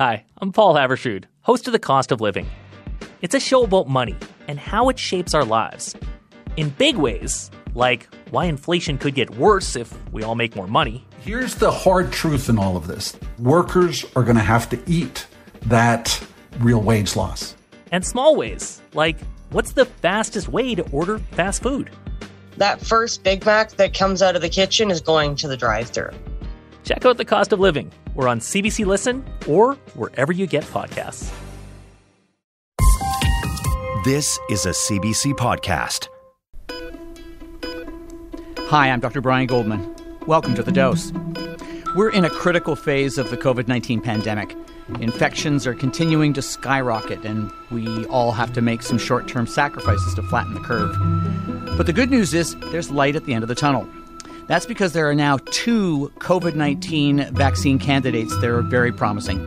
Hi, I'm Paul Haavardsrud, host of The Cost of Living. It's a show about money and how it shapes our lives. In big ways, like why inflation could get worse if we all make more money. Here's the hard truth in all of this workers are going to have to eat that real wage loss. And small ways, like what's the fastest way to order fast food? That first Big Mac that comes out of the kitchen is going to the drive thru. Check out The Cost of Living. We're on CBC Listen or wherever you get podcasts. This is a CBC podcast. Hi, I'm Dr. Brian Goldman. Welcome to The Dose. We're in a critical phase of the COVID 19 pandemic. Infections are continuing to skyrocket, and we all have to make some short term sacrifices to flatten the curve. But the good news is there's light at the end of the tunnel. That's because there are now two COVID 19 vaccine candidates that are very promising.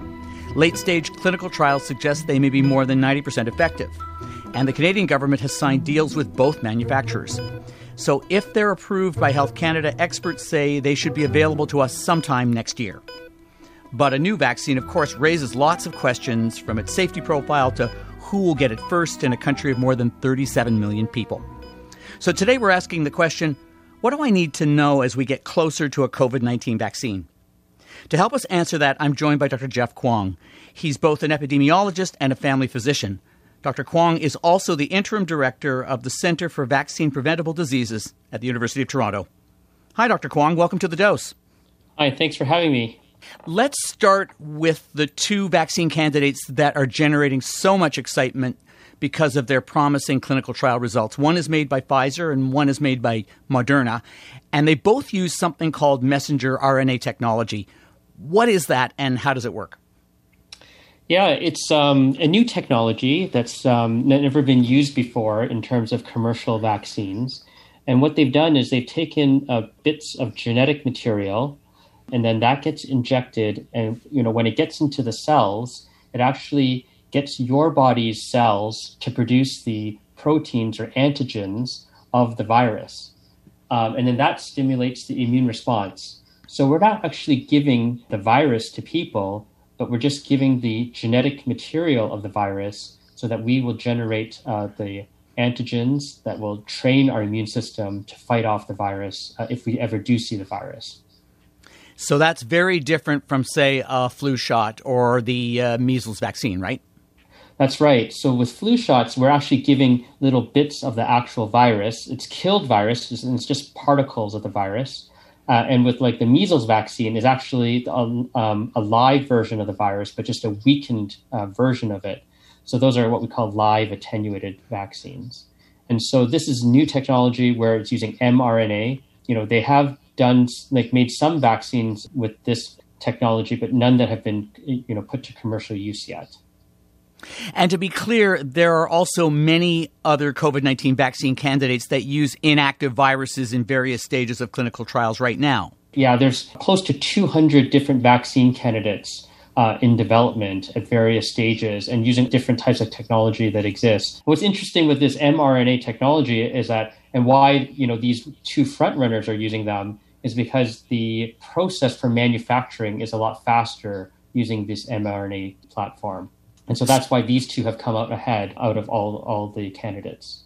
Late stage clinical trials suggest they may be more than 90% effective. And the Canadian government has signed deals with both manufacturers. So if they're approved by Health Canada, experts say they should be available to us sometime next year. But a new vaccine, of course, raises lots of questions from its safety profile to who will get it first in a country of more than 37 million people. So today we're asking the question what do I need to know as we get closer to a COVID 19 vaccine? To help us answer that, I'm joined by Dr. Jeff Kwong. He's both an epidemiologist and a family physician. Dr. Kwong is also the interim director of the Center for Vaccine Preventable Diseases at the University of Toronto. Hi, Dr. Kwong. Welcome to the dose. Hi, thanks for having me. Let's start with the two vaccine candidates that are generating so much excitement because of their promising clinical trial results. One is made by Pfizer and one is made by Moderna, and they both use something called messenger RNA technology. What is that and how does it work? Yeah, it's um, a new technology that's um, never been used before in terms of commercial vaccines. And what they've done is they've taken uh, bits of genetic material, and then that gets injected. And you know, when it gets into the cells, it actually gets your body's cells to produce the proteins or antigens of the virus, um, and then that stimulates the immune response. So we're not actually giving the virus to people but we're just giving the genetic material of the virus so that we will generate uh, the antigens that will train our immune system to fight off the virus uh, if we ever do see the virus. So that's very different from, say, a flu shot or the uh, measles vaccine, right? That's right. So with flu shots, we're actually giving little bits of the actual virus. It's killed virus, and it's just particles of the virus. Uh, and with like the measles vaccine is actually a, um, a, live version of the virus, but just a weakened uh, version of it. So those are what we call live attenuated vaccines. And so this is new technology where it's using mRNA. You know, they have done like made some vaccines with this technology, but none that have been you know put to commercial use yet. And to be clear, there are also many other COVID 19 vaccine candidates that use inactive viruses in various stages of clinical trials right now. Yeah, there's close to 200 different vaccine candidates uh, in development at various stages and using different types of technology that exist. What's interesting with this mRNA technology is that, and why you know these two frontrunners are using them, is because the process for manufacturing is a lot faster using this mRNA platform. And so that's why these two have come out ahead out of all, all the candidates.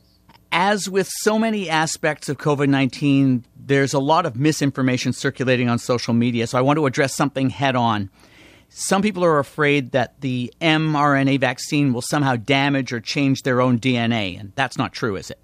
As with so many aspects of COVID 19, there's a lot of misinformation circulating on social media. So I want to address something head on. Some people are afraid that the mRNA vaccine will somehow damage or change their own DNA. And that's not true, is it?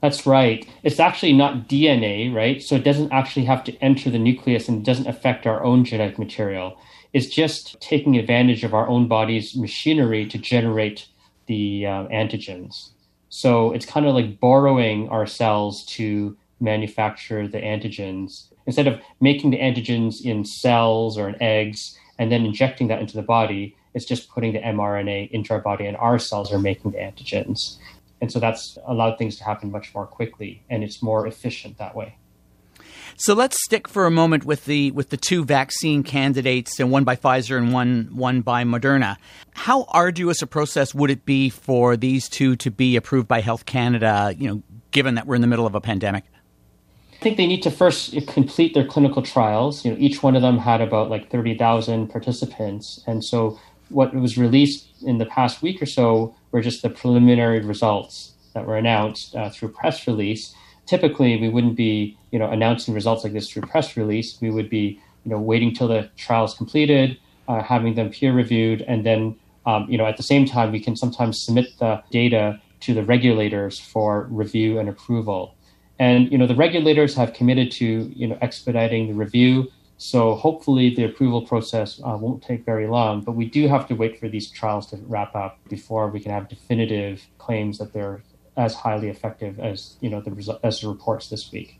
That's right. It's actually not DNA, right? So it doesn't actually have to enter the nucleus and doesn't affect our own genetic material is just taking advantage of our own body's machinery to generate the uh, antigens. So it's kind of like borrowing our cells to manufacture the antigens. Instead of making the antigens in cells or in eggs and then injecting that into the body, it's just putting the mRNA into our body and our cells are making the antigens. And so that's allowed things to happen much more quickly and it's more efficient that way. So let's stick for a moment with the with the two vaccine candidates, and one by Pfizer and one one by Moderna. How arduous a process would it be for these two to be approved by Health Canada? You know, given that we're in the middle of a pandemic. I think they need to first complete their clinical trials. You know, each one of them had about like thirty thousand participants, and so what was released in the past week or so were just the preliminary results that were announced uh, through press release. Typically, we wouldn't be, you know, announcing results like this through press release. We would be, you know, waiting till the trial is completed, uh, having them peer reviewed, and then, um, you know, at the same time, we can sometimes submit the data to the regulators for review and approval. And you know, the regulators have committed to you know expediting the review. So hopefully the approval process uh, won't take very long, but we do have to wait for these trials to wrap up before we can have definitive claims that they're as highly effective as you know the as the reports this week.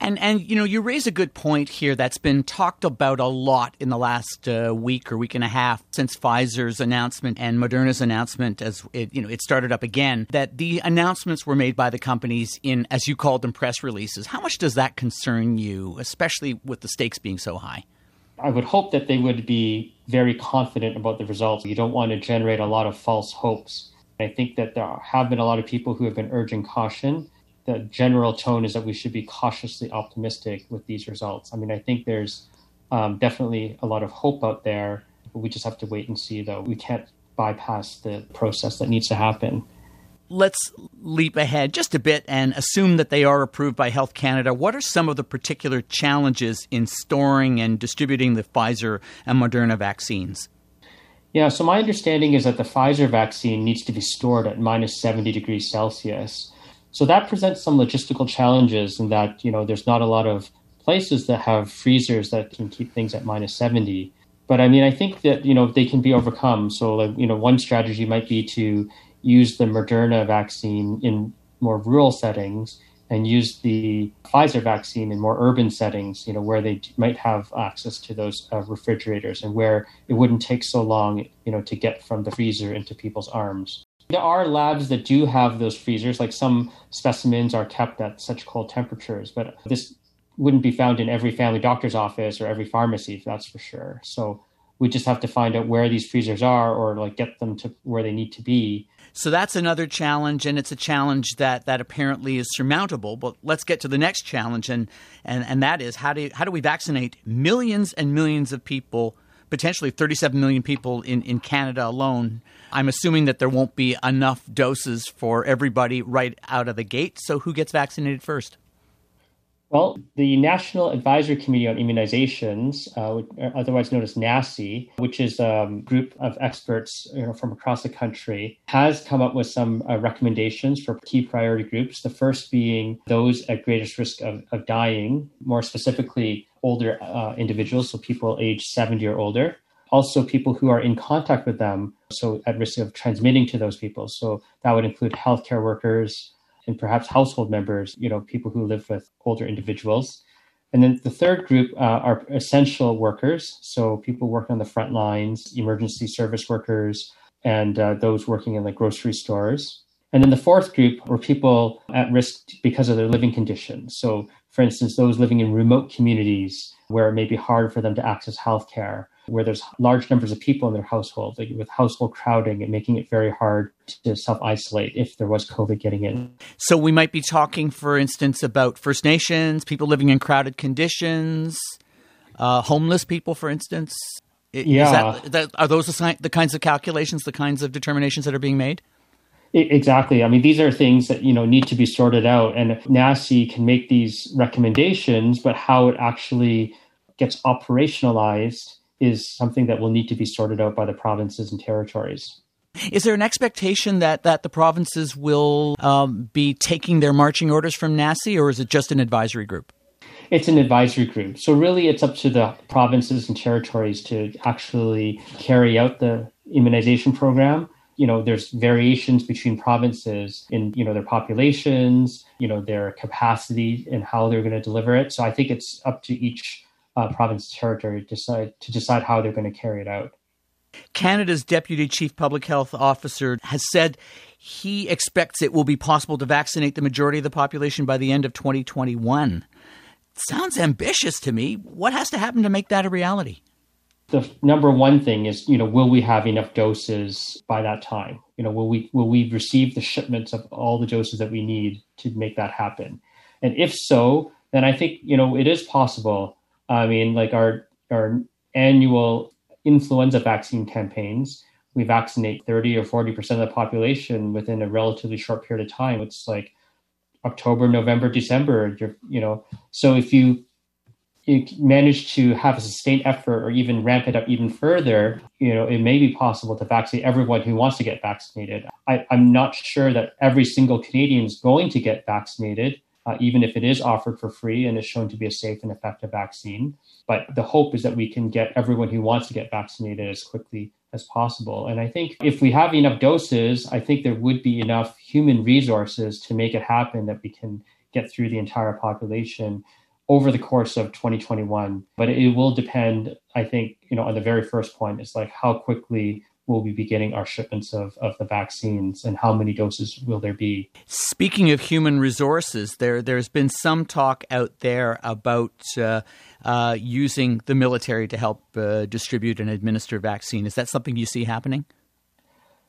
And and you know you raise a good point here that's been talked about a lot in the last uh, week or week and a half since Pfizer's announcement and Moderna's announcement as it you know it started up again that the announcements were made by the companies in as you called them press releases. How much does that concern you, especially with the stakes being so high? I would hope that they would be very confident about the results. You don't want to generate a lot of false hopes. I think that there have been a lot of people who have been urging caution the general tone is that we should be cautiously optimistic with these results. I mean, I think there's um, definitely a lot of hope out there, but we just have to wait and see, though. We can't bypass the process that needs to happen. Let's leap ahead just a bit and assume that they are approved by Health Canada. What are some of the particular challenges in storing and distributing the Pfizer and Moderna vaccines? Yeah, so my understanding is that the Pfizer vaccine needs to be stored at minus 70 degrees Celsius. So that presents some logistical challenges in that, you know, there's not a lot of places that have freezers that can keep things at minus 70. But I mean, I think that, you know, they can be overcome. So, like, you know, one strategy might be to use the Moderna vaccine in more rural settings and use the Pfizer vaccine in more urban settings, you know, where they might have access to those uh, refrigerators and where it wouldn't take so long, you know, to get from the freezer into people's arms. There are labs that do have those freezers, like some specimens are kept at such cold temperatures, but this wouldn't be found in every family doctor's office or every pharmacy, that's for sure. So we just have to find out where these freezers are or like get them to where they need to be. So that's another challenge, and it's a challenge that, that apparently is surmountable. But let's get to the next challenge, and, and, and that is how do, how do we vaccinate millions and millions of people potentially 37 million people in, in Canada alone. I'm assuming that there won't be enough doses for everybody right out of the gate. So, who gets vaccinated first? Well, the National Advisory Committee on Immunizations, uh, otherwise known as NACI, which is a group of experts you know, from across the country, has come up with some uh, recommendations for key priority groups. The first being those at greatest risk of, of dying, more specifically, older uh, individuals, so people age 70 or older. Also, people who are in contact with them, so at risk of transmitting to those people. So that would include healthcare workers, and perhaps household members, you know, people who live with older individuals. And then the third group uh, are essential workers, so people working on the front lines, emergency service workers, and uh, those working in the grocery stores. And then the fourth group were people at risk because of their living conditions. So, for instance, those living in remote communities where it may be hard for them to access healthcare, where there's large numbers of people in their household, like with household crowding and making it very hard to self isolate if there was COVID getting in. So we might be talking, for instance, about First Nations, people living in crowded conditions, uh, homeless people, for instance. Yeah. That, that, are those the, the kinds of calculations, the kinds of determinations that are being made? Exactly. I mean, these are things that you know need to be sorted out, and NACI can make these recommendations, but how it actually gets operationalized is something that will need to be sorted out by the provinces and territories. Is there an expectation that, that the provinces will um, be taking their marching orders from NACI, or is it just an advisory group? It's an advisory group. So, really, it's up to the provinces and territories to actually carry out the immunization program. You know, there's variations between provinces in, you know, their populations, you know, their capacity and how they're going to deliver it. So, I think it's up to each uh, province territory to decide to decide how they're going to carry it out. Canada's Deputy Chief Public Health Officer has said he expects it will be possible to vaccinate the majority of the population by the end of 2021. Sounds ambitious to me. What has to happen to make that a reality? The number one thing is, you know, will we have enough doses by that time? You know, will we will we receive the shipments of all the doses that we need to make that happen? And if so, then I think, you know, it is possible I mean, like our our annual influenza vaccine campaigns, we vaccinate 30 or 40% of the population within a relatively short period of time. It's like October, November, December. you know, so if you manage to have a sustained effort or even ramp it up even further, you know, it may be possible to vaccinate everyone who wants to get vaccinated. I, am not sure that every single Canadian is going to get vaccinated, uh, even if it is offered for free and is shown to be a safe and effective vaccine. But the hope is that we can get everyone who wants to get vaccinated as quickly as possible. And I think if we have enough doses, I think there would be enough human resources to make it happen that we can get through the entire population over the course of 2021. But it will depend, I think, you know, on the very first point, it's like how quickly will we be getting our shipments of, of the vaccines and how many doses will there be? Speaking of human resources, there there's been some talk out there about uh, uh, using the military to help uh, distribute and administer vaccine. Is that something you see happening?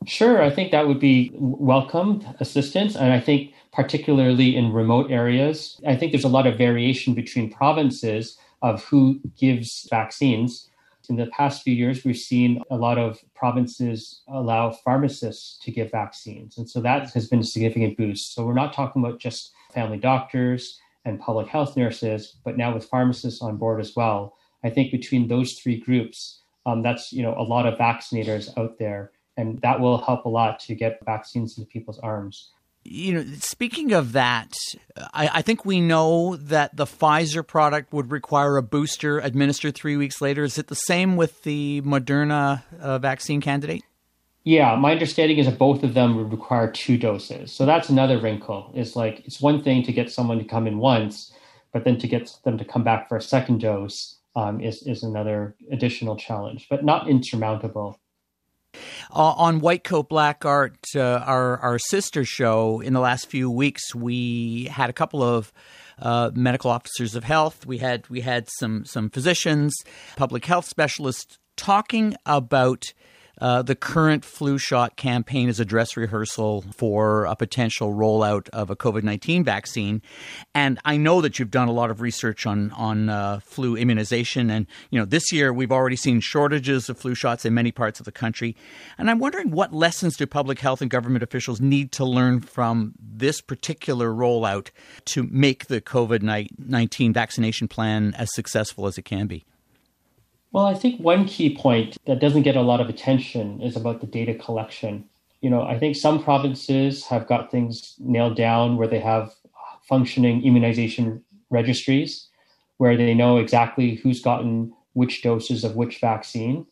Sure, I think that would be welcomed assistance, and I think particularly in remote areas, I think there's a lot of variation between provinces of who gives vaccines in the past few years, we've seen a lot of provinces allow pharmacists to give vaccines. And so that has been a significant boost. So we're not talking about just family doctors and public health nurses, but now with pharmacists on board as well. I think between those three groups, um, that's you know a lot of vaccinators out there, and that will help a lot to get vaccines into people's arms you know, speaking of that, I, I, think we know that the Pfizer product would require a booster administered three weeks later. Is it the same with the Moderna uh, vaccine candidate? Yeah, my understanding is that both of them would require two doses. So that's another wrinkle. It's like it's one thing to get someone to come in once, but then to get them to come back for a second dose um, is is another additional challenge, but not insurmountable. Uh, on White Coat Black Art, uh, our our sister show, in the last few weeks, we had a couple of uh, medical officers of health. We had we had some some physicians, public health specialists talking about uh, the current flu shot campaign is a dress rehearsal for a potential rollout of a COVID 19 vaccine. And I know that you've done a lot of research on, on uh, flu immunization. And, you know, this year we've already seen shortages of flu shots in many parts of the country. And I'm wondering what lessons do public health and government officials need to learn from this particular rollout to make the COVID 19 vaccination plan as successful as it can be? Well, I think one key point that doesn't get a lot of attention is about the data collection. You know, I think some provinces have got things nailed down where they have functioning immunization registries where they know exactly who's gotten which doses of which vaccine.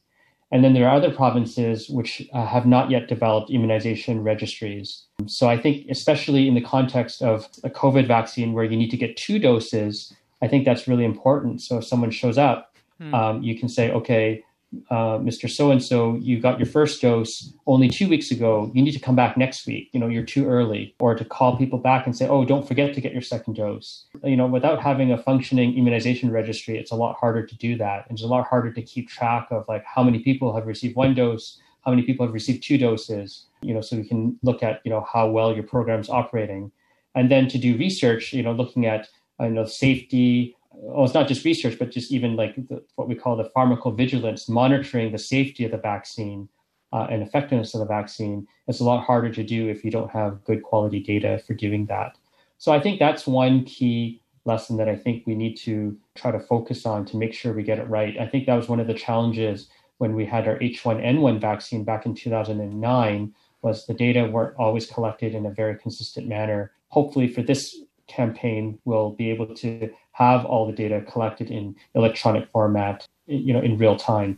And then there are other provinces which uh, have not yet developed immunization registries. So I think, especially in the context of a COVID vaccine where you need to get two doses, I think that's really important. So if someone shows up Hmm. Um, you can say, okay, uh, Mr. So and so, you got your first dose only two weeks ago. You need to come back next week. You know, you're too early. Or to call people back and say, oh, don't forget to get your second dose. You know, without having a functioning immunization registry, it's a lot harder to do that. And it's a lot harder to keep track of like how many people have received one dose, how many people have received two doses. You know, so we can look at you know how well your program's operating, and then to do research. You know, looking at you know safety well, it's not just research, but just even like the, what we call the pharmacovigilance, monitoring the safety of the vaccine uh, and effectiveness of the vaccine. It's a lot harder to do if you don't have good quality data for doing that. So I think that's one key lesson that I think we need to try to focus on to make sure we get it right. I think that was one of the challenges when we had our H1N1 vaccine back in 2009 was the data weren't always collected in a very consistent manner. Hopefully for this campaign, we'll be able to have all the data collected in electronic format, you know, in real time.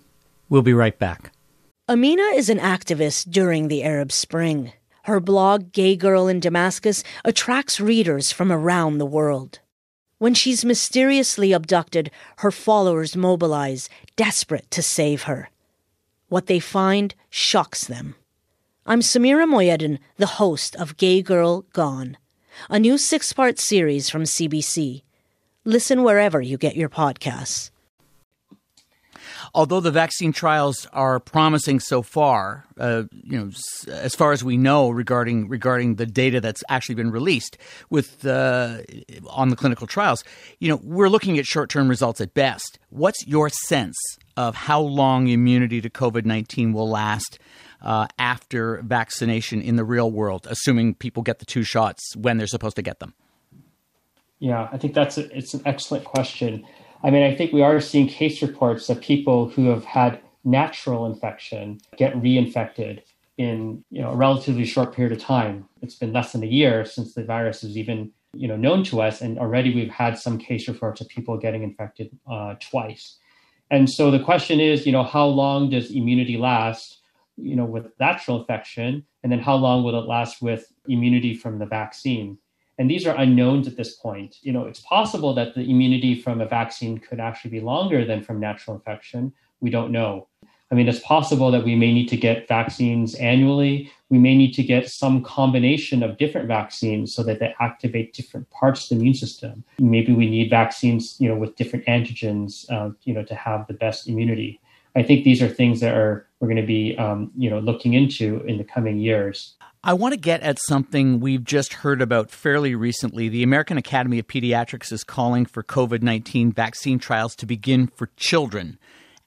We'll be right back. Amina is an activist during the Arab Spring. Her blog, Gay Girl in Damascus, attracts readers from around the world. When she's mysteriously abducted, her followers mobilize, desperate to save her. What they find shocks them. I'm Samira Mohyeddin, the host of Gay Girl Gone, a new six part series from CBC. Listen wherever you get your podcasts. Although the vaccine trials are promising so far, uh, you know, as far as we know regarding regarding the data that's actually been released with uh, on the clinical trials, you know, we're looking at short term results at best. What's your sense of how long immunity to COVID nineteen will last? Uh, after vaccination in the real world, assuming people get the two shots when they're supposed to get them? Yeah, I think that's a, it's an excellent question. I mean, I think we are seeing case reports of people who have had natural infection get reinfected in you know a relatively short period of time. It's been less than a year since the virus is even you know known to us, and already we've had some case reports of people getting infected uh, twice. And so the question is, you know, how long does immunity last? You know, with natural infection, and then how long will it last with immunity from the vaccine? And these are unknowns at this point. You know, it's possible that the immunity from a vaccine could actually be longer than from natural infection. We don't know. I mean, it's possible that we may need to get vaccines annually. We may need to get some combination of different vaccines so that they activate different parts of the immune system. Maybe we need vaccines, you know, with different antigens, uh, you know, to have the best immunity. I think these are things that are we're going to be, um, you know, looking into in the coming years. I want to get at something we've just heard about fairly recently. The American Academy of Pediatrics is calling for COVID 19 vaccine trials to begin for children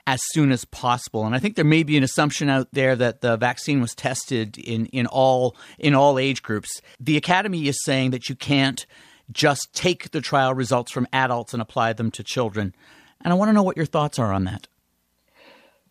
as soon as possible. And I think there may be an assumption out there that the vaccine was tested in, in all in all age groups. The Academy is saying that you can't just take the trial results from adults and apply them to children. And I want to know what your thoughts are on that.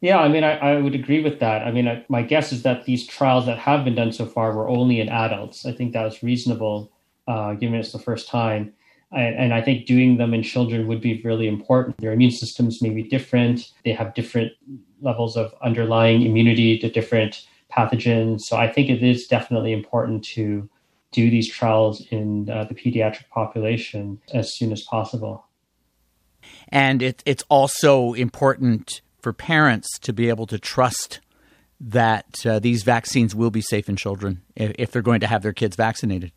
Yeah, I mean, I, I would agree with that. I mean, I, my guess is that these trials that have been done so far were only in adults. I think that was reasonable, uh, given it's the first time. And, and, I think doing them in children would be really important. Their immune systems may be different. They have different levels of underlying immunity to different pathogens. So I think it is definitely important to do these trials in uh, the pediatric population as soon as possible. And it, it's also important for parents to be able to trust that uh, these vaccines will be safe in children if, if they're going to have their kids vaccinated.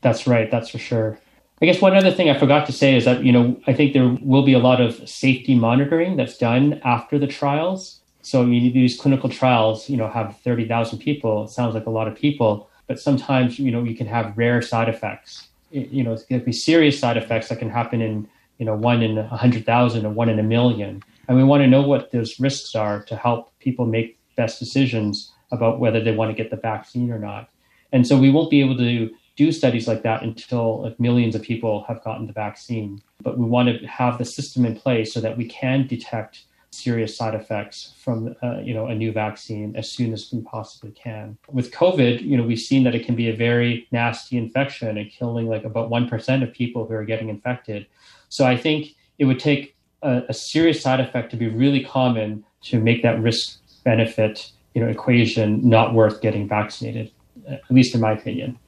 That's right. That's for sure. I guess one other thing I forgot to say is that, you know, I think there will be a lot of safety monitoring that's done after the trials. So I mean, these clinical trials, you know, have 30,000 people. It sounds like a lot of people, but sometimes, you know, you can have rare side effects. It, you know, it can be serious side effects that can happen in, you know, one in a 100,000 or one in a million and we want to know what those risks are to help people make best decisions about whether they want to get the vaccine or not. And so we won't be able to do studies like that until like, millions of people have gotten the vaccine. But we want to have the system in place so that we can detect serious side effects from uh, you know a new vaccine as soon as we possibly can. With COVID, you know we've seen that it can be a very nasty infection and killing like about one percent of people who are getting infected. So I think it would take a, a serious side effect to be really common to make that risk benefit you know equation not worth getting vaccinated at least in my opinion.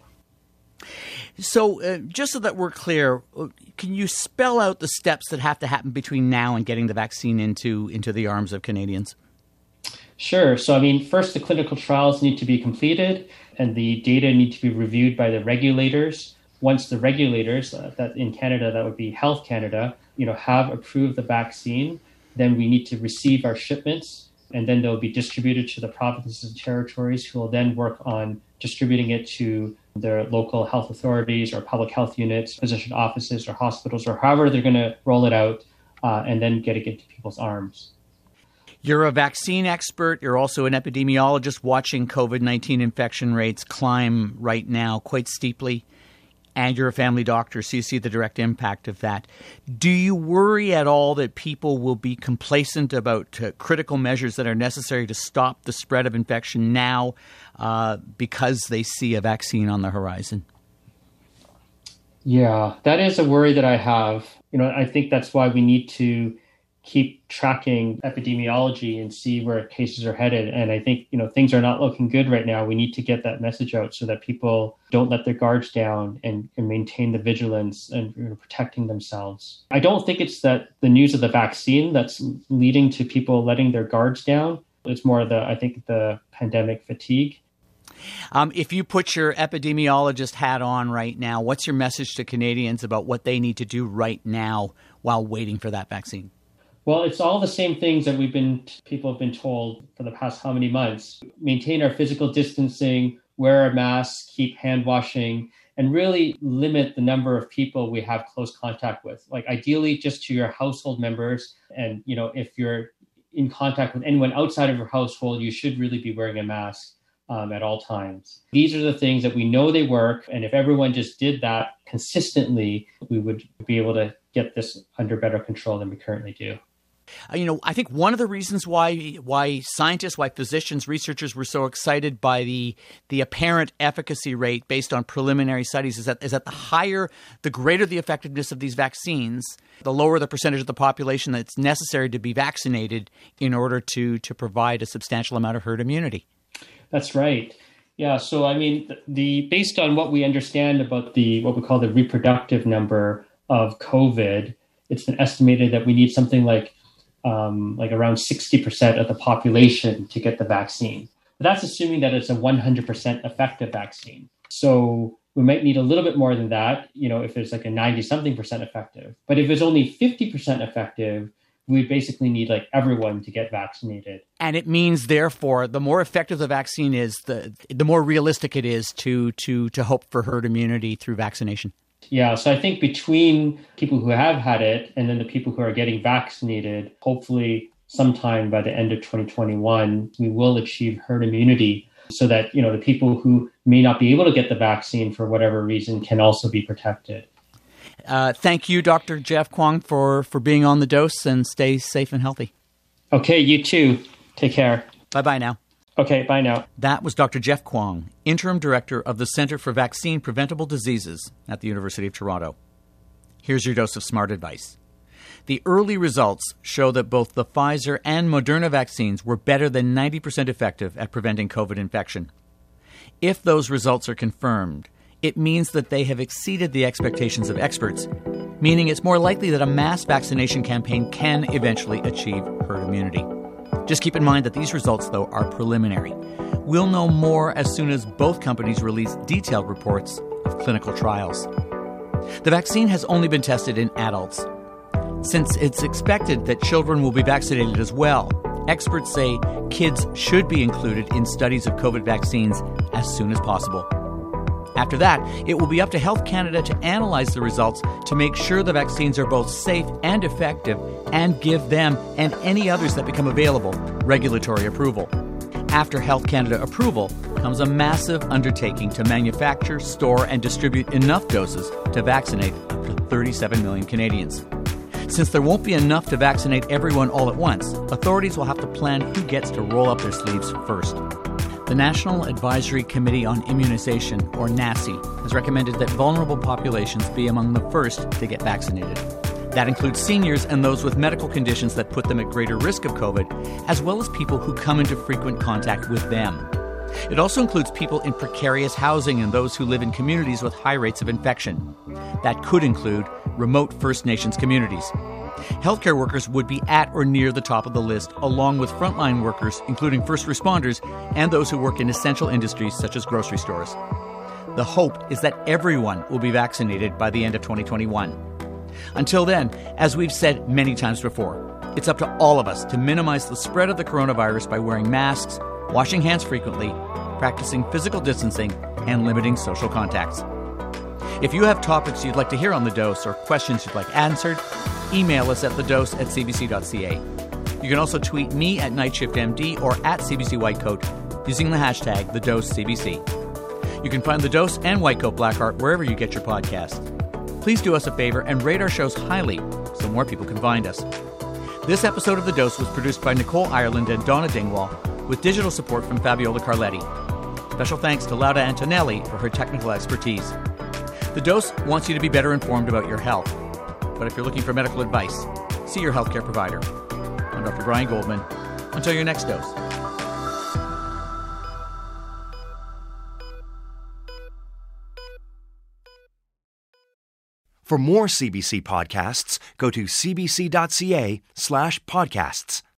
So uh, just so that we're clear uh, can you spell out the steps that have to happen between now and getting the vaccine into into the arms of canadians? Sure. So i mean first the clinical trials need to be completed and the data need to be reviewed by the regulators once the regulators uh, that in canada that would be health canada you know, have approved the vaccine, then we need to receive our shipments and then they'll be distributed to the provinces and territories who will then work on distributing it to their local health authorities or public health units, physician offices or hospitals or however they're going to roll it out uh, and then get it into people's arms. You're a vaccine expert. You're also an epidemiologist watching COVID 19 infection rates climb right now quite steeply and you're a family doctor, so you see the direct impact of that. Do you worry at all that people will be complacent about uh, critical measures that are necessary to stop the spread of infection now uh, because they see a vaccine on the horizon? Yeah, that is a worry that I have. You know, I think that's why we need to keep tracking epidemiology and see where cases are headed. And I think, you know, things are not looking good right now. We need to get that message out so that people don't let their guards down and, and maintain the vigilance and you know, protecting themselves. I don't think it's that the news of the vaccine that's leading to people letting their guards down. It's more the, I think, the pandemic fatigue. Um, if you put your epidemiologist hat on right now, what's your message to Canadians about what they need to do right now while waiting for that vaccine? Well, it's all the same things that we've been people have been told for the past how many months. Maintain our physical distancing, wear a mask, keep hand washing, and really limit the number of people we have close contact with. Like ideally just to your household members and you know if you're in contact with anyone outside of your household, you should really be wearing a mask um, at all times. These are the things that we know they work. And if everyone just did that consistently, we would be able to get this under better control than we currently do. Uh, you know, I think one of the reasons why why scientists, why physicians, researchers were so excited by the the apparent efficacy rate based on preliminary studies is that is that the higher, the greater the effectiveness of these vaccines, the lower the percentage of the population that's necessary to be vaccinated in order to to provide a substantial amount of herd immunity. That's right. Yeah. So I mean, the based on what we understand about the what we call the reproductive number of COVID, it's been estimated that we need something like um, like around sixty percent of the population to get the vaccine. But that's assuming that it's a one hundred percent effective vaccine. So we might need a little bit more than that. You know, if it's like a ninety something percent effective. But if it's only fifty percent effective, we basically need like everyone to get vaccinated. And it means, therefore, the more effective the vaccine is, the the more realistic it is to to to hope for herd immunity through vaccination. Yeah, so I think between people who have had it and then the people who are getting vaccinated, hopefully sometime by the end of 2021, we will achieve herd immunity so that, you know, the people who may not be able to get the vaccine for whatever reason can also be protected. Uh, thank you, Dr. Jeff Kwong, for, for being on the dose and stay safe and healthy. Okay, you too. Take care. Bye bye now. Okay, bye now. That was Dr. Jeff Kwong, Interim Director of the Center for Vaccine Preventable Diseases at the University of Toronto. Here's your dose of smart advice. The early results show that both the Pfizer and Moderna vaccines were better than 90% effective at preventing COVID infection. If those results are confirmed, it means that they have exceeded the expectations of experts, meaning it's more likely that a mass vaccination campaign can eventually achieve herd immunity. Just keep in mind that these results, though, are preliminary. We'll know more as soon as both companies release detailed reports of clinical trials. The vaccine has only been tested in adults. Since it's expected that children will be vaccinated as well, experts say kids should be included in studies of COVID vaccines as soon as possible. After that, it will be up to Health Canada to analyze the results to make sure the vaccines are both safe and effective and give them and any others that become available regulatory approval. After Health Canada approval comes a massive undertaking to manufacture, store, and distribute enough doses to vaccinate up to 37 million Canadians. Since there won't be enough to vaccinate everyone all at once, authorities will have to plan who gets to roll up their sleeves first. The National Advisory Committee on Immunization, or NACI, has recommended that vulnerable populations be among the first to get vaccinated. That includes seniors and those with medical conditions that put them at greater risk of COVID, as well as people who come into frequent contact with them. It also includes people in precarious housing and those who live in communities with high rates of infection. That could include remote First Nations communities. Healthcare workers would be at or near the top of the list, along with frontline workers, including first responders and those who work in essential industries such as grocery stores. The hope is that everyone will be vaccinated by the end of 2021. Until then, as we've said many times before, it's up to all of us to minimize the spread of the coronavirus by wearing masks, washing hands frequently, practicing physical distancing, and limiting social contacts. If you have topics you'd like to hear on the dose or questions you'd like answered, email us at thedose at cbc.ca. You can also tweet me at NightShiftMD or at CBC Whitecoat using the hashtag TheDoseCBC. You can find The Dose and White Coat Black Art wherever you get your podcasts. Please do us a favor and rate our shows highly so more people can find us. This episode of The Dose was produced by Nicole Ireland and Donna Dingwall with digital support from Fabiola Carletti. Special thanks to Lauda Antonelli for her technical expertise. The Dose wants you to be better informed about your health. But if you're looking for medical advice, see your healthcare provider. I'm Dr. Brian Goldman. Until your next dose. For more CBC podcasts, go to cbc.ca slash podcasts.